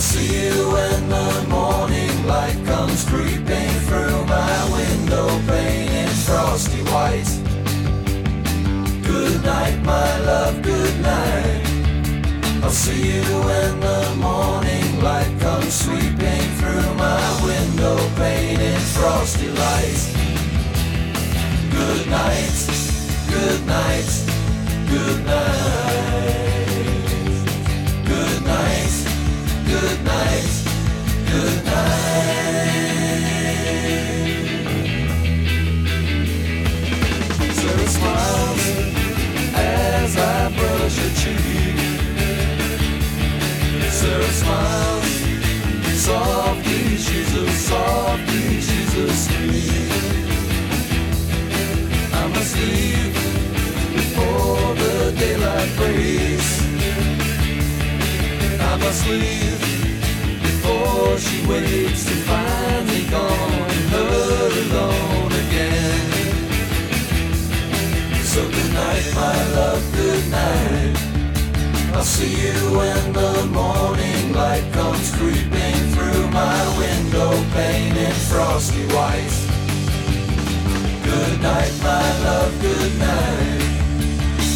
see you when the morning light comes creeping through my window pane in frosty white. Good night, my love, good night. I'll see you when the morning light comes sweeping through my window pane in frosty light. Good night, good night, good night, good night, good night. Sarah smiles as I brush her. Sarah smiles softly, she's a softy, she's a. I must leave before the daylight breaks. I must she wakes to find me gone her alone again. So good night, my love, good night. I'll see you when the morning light comes creeping through my window pane in frosty white. Good night, my love, good night.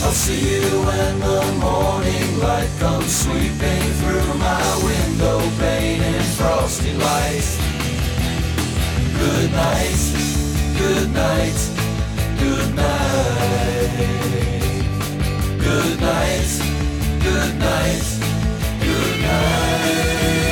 I'll see you when the morning light comes sweeping through my window pane frosty light. Good night, good night, good night. Good night, good night, good So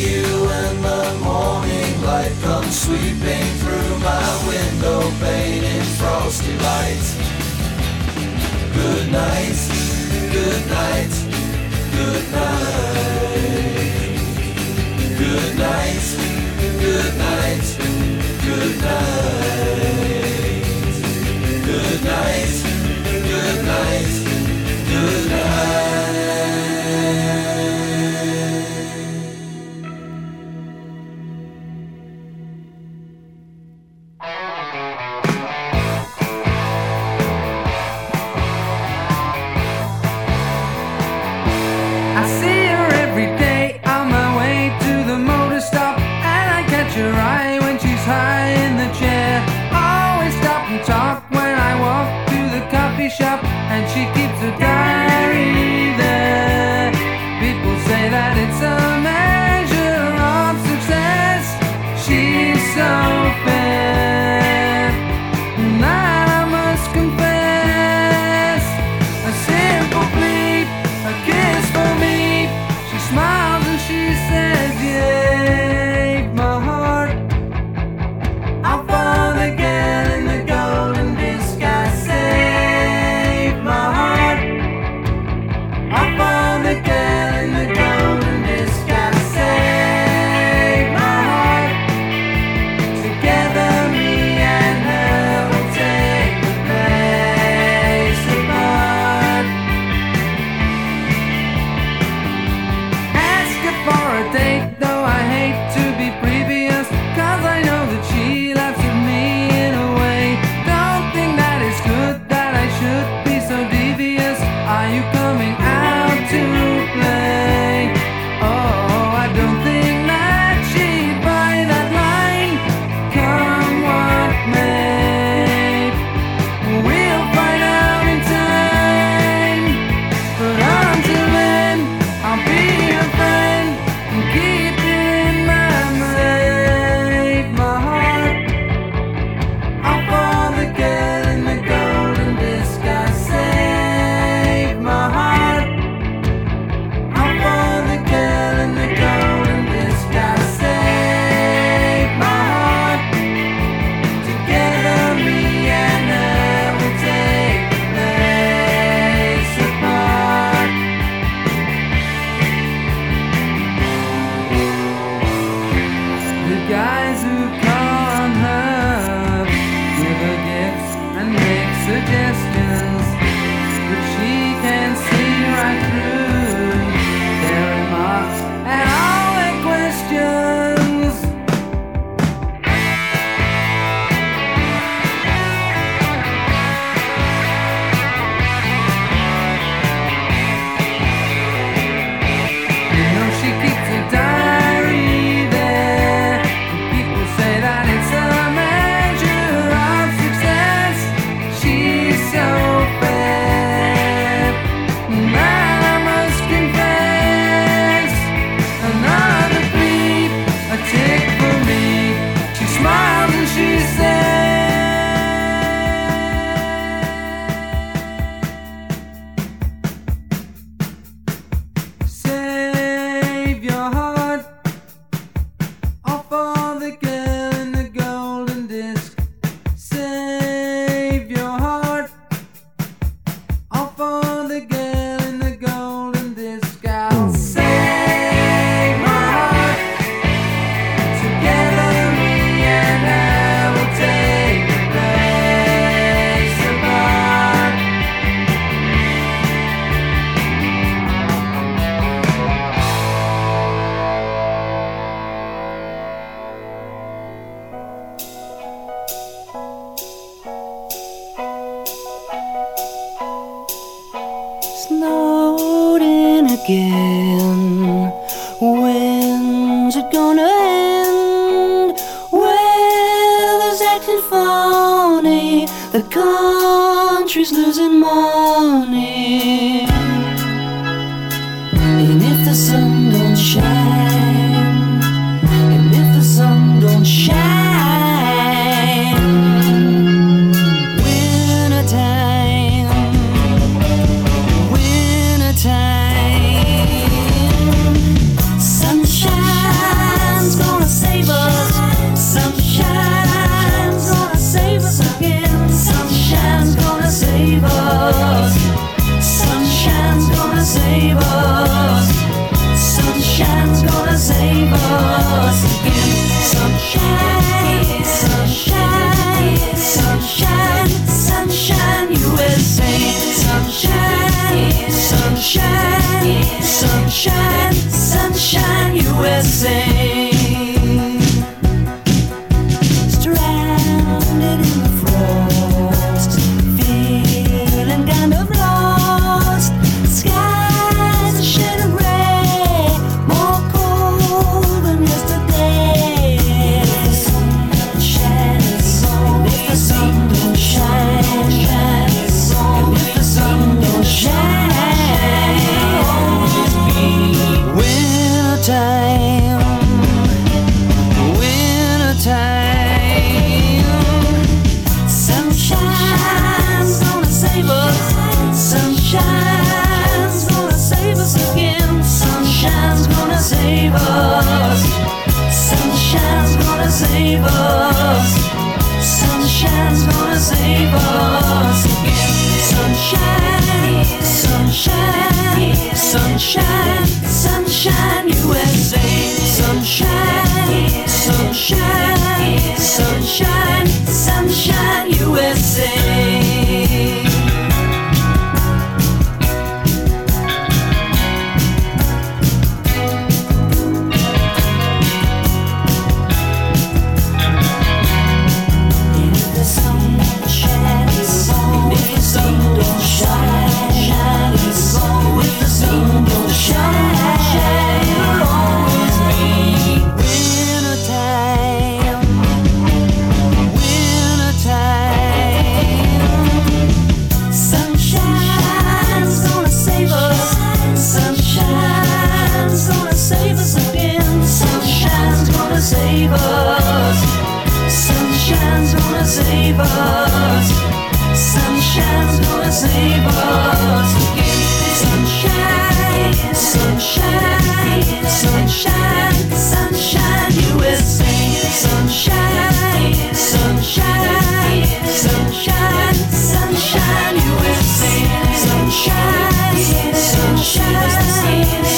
you when the morning light comes sweeping through my window pane in frosty light. Good night, and she keeps a diary there. People say that it's a again. When's it gonna end? Weather's acting funny. The country's losing money. Sunshine, sunshine, sunshine USA.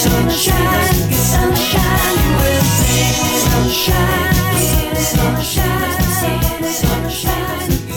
sunshine, sunshine, sunshine, sunshine.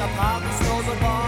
The palm snows above.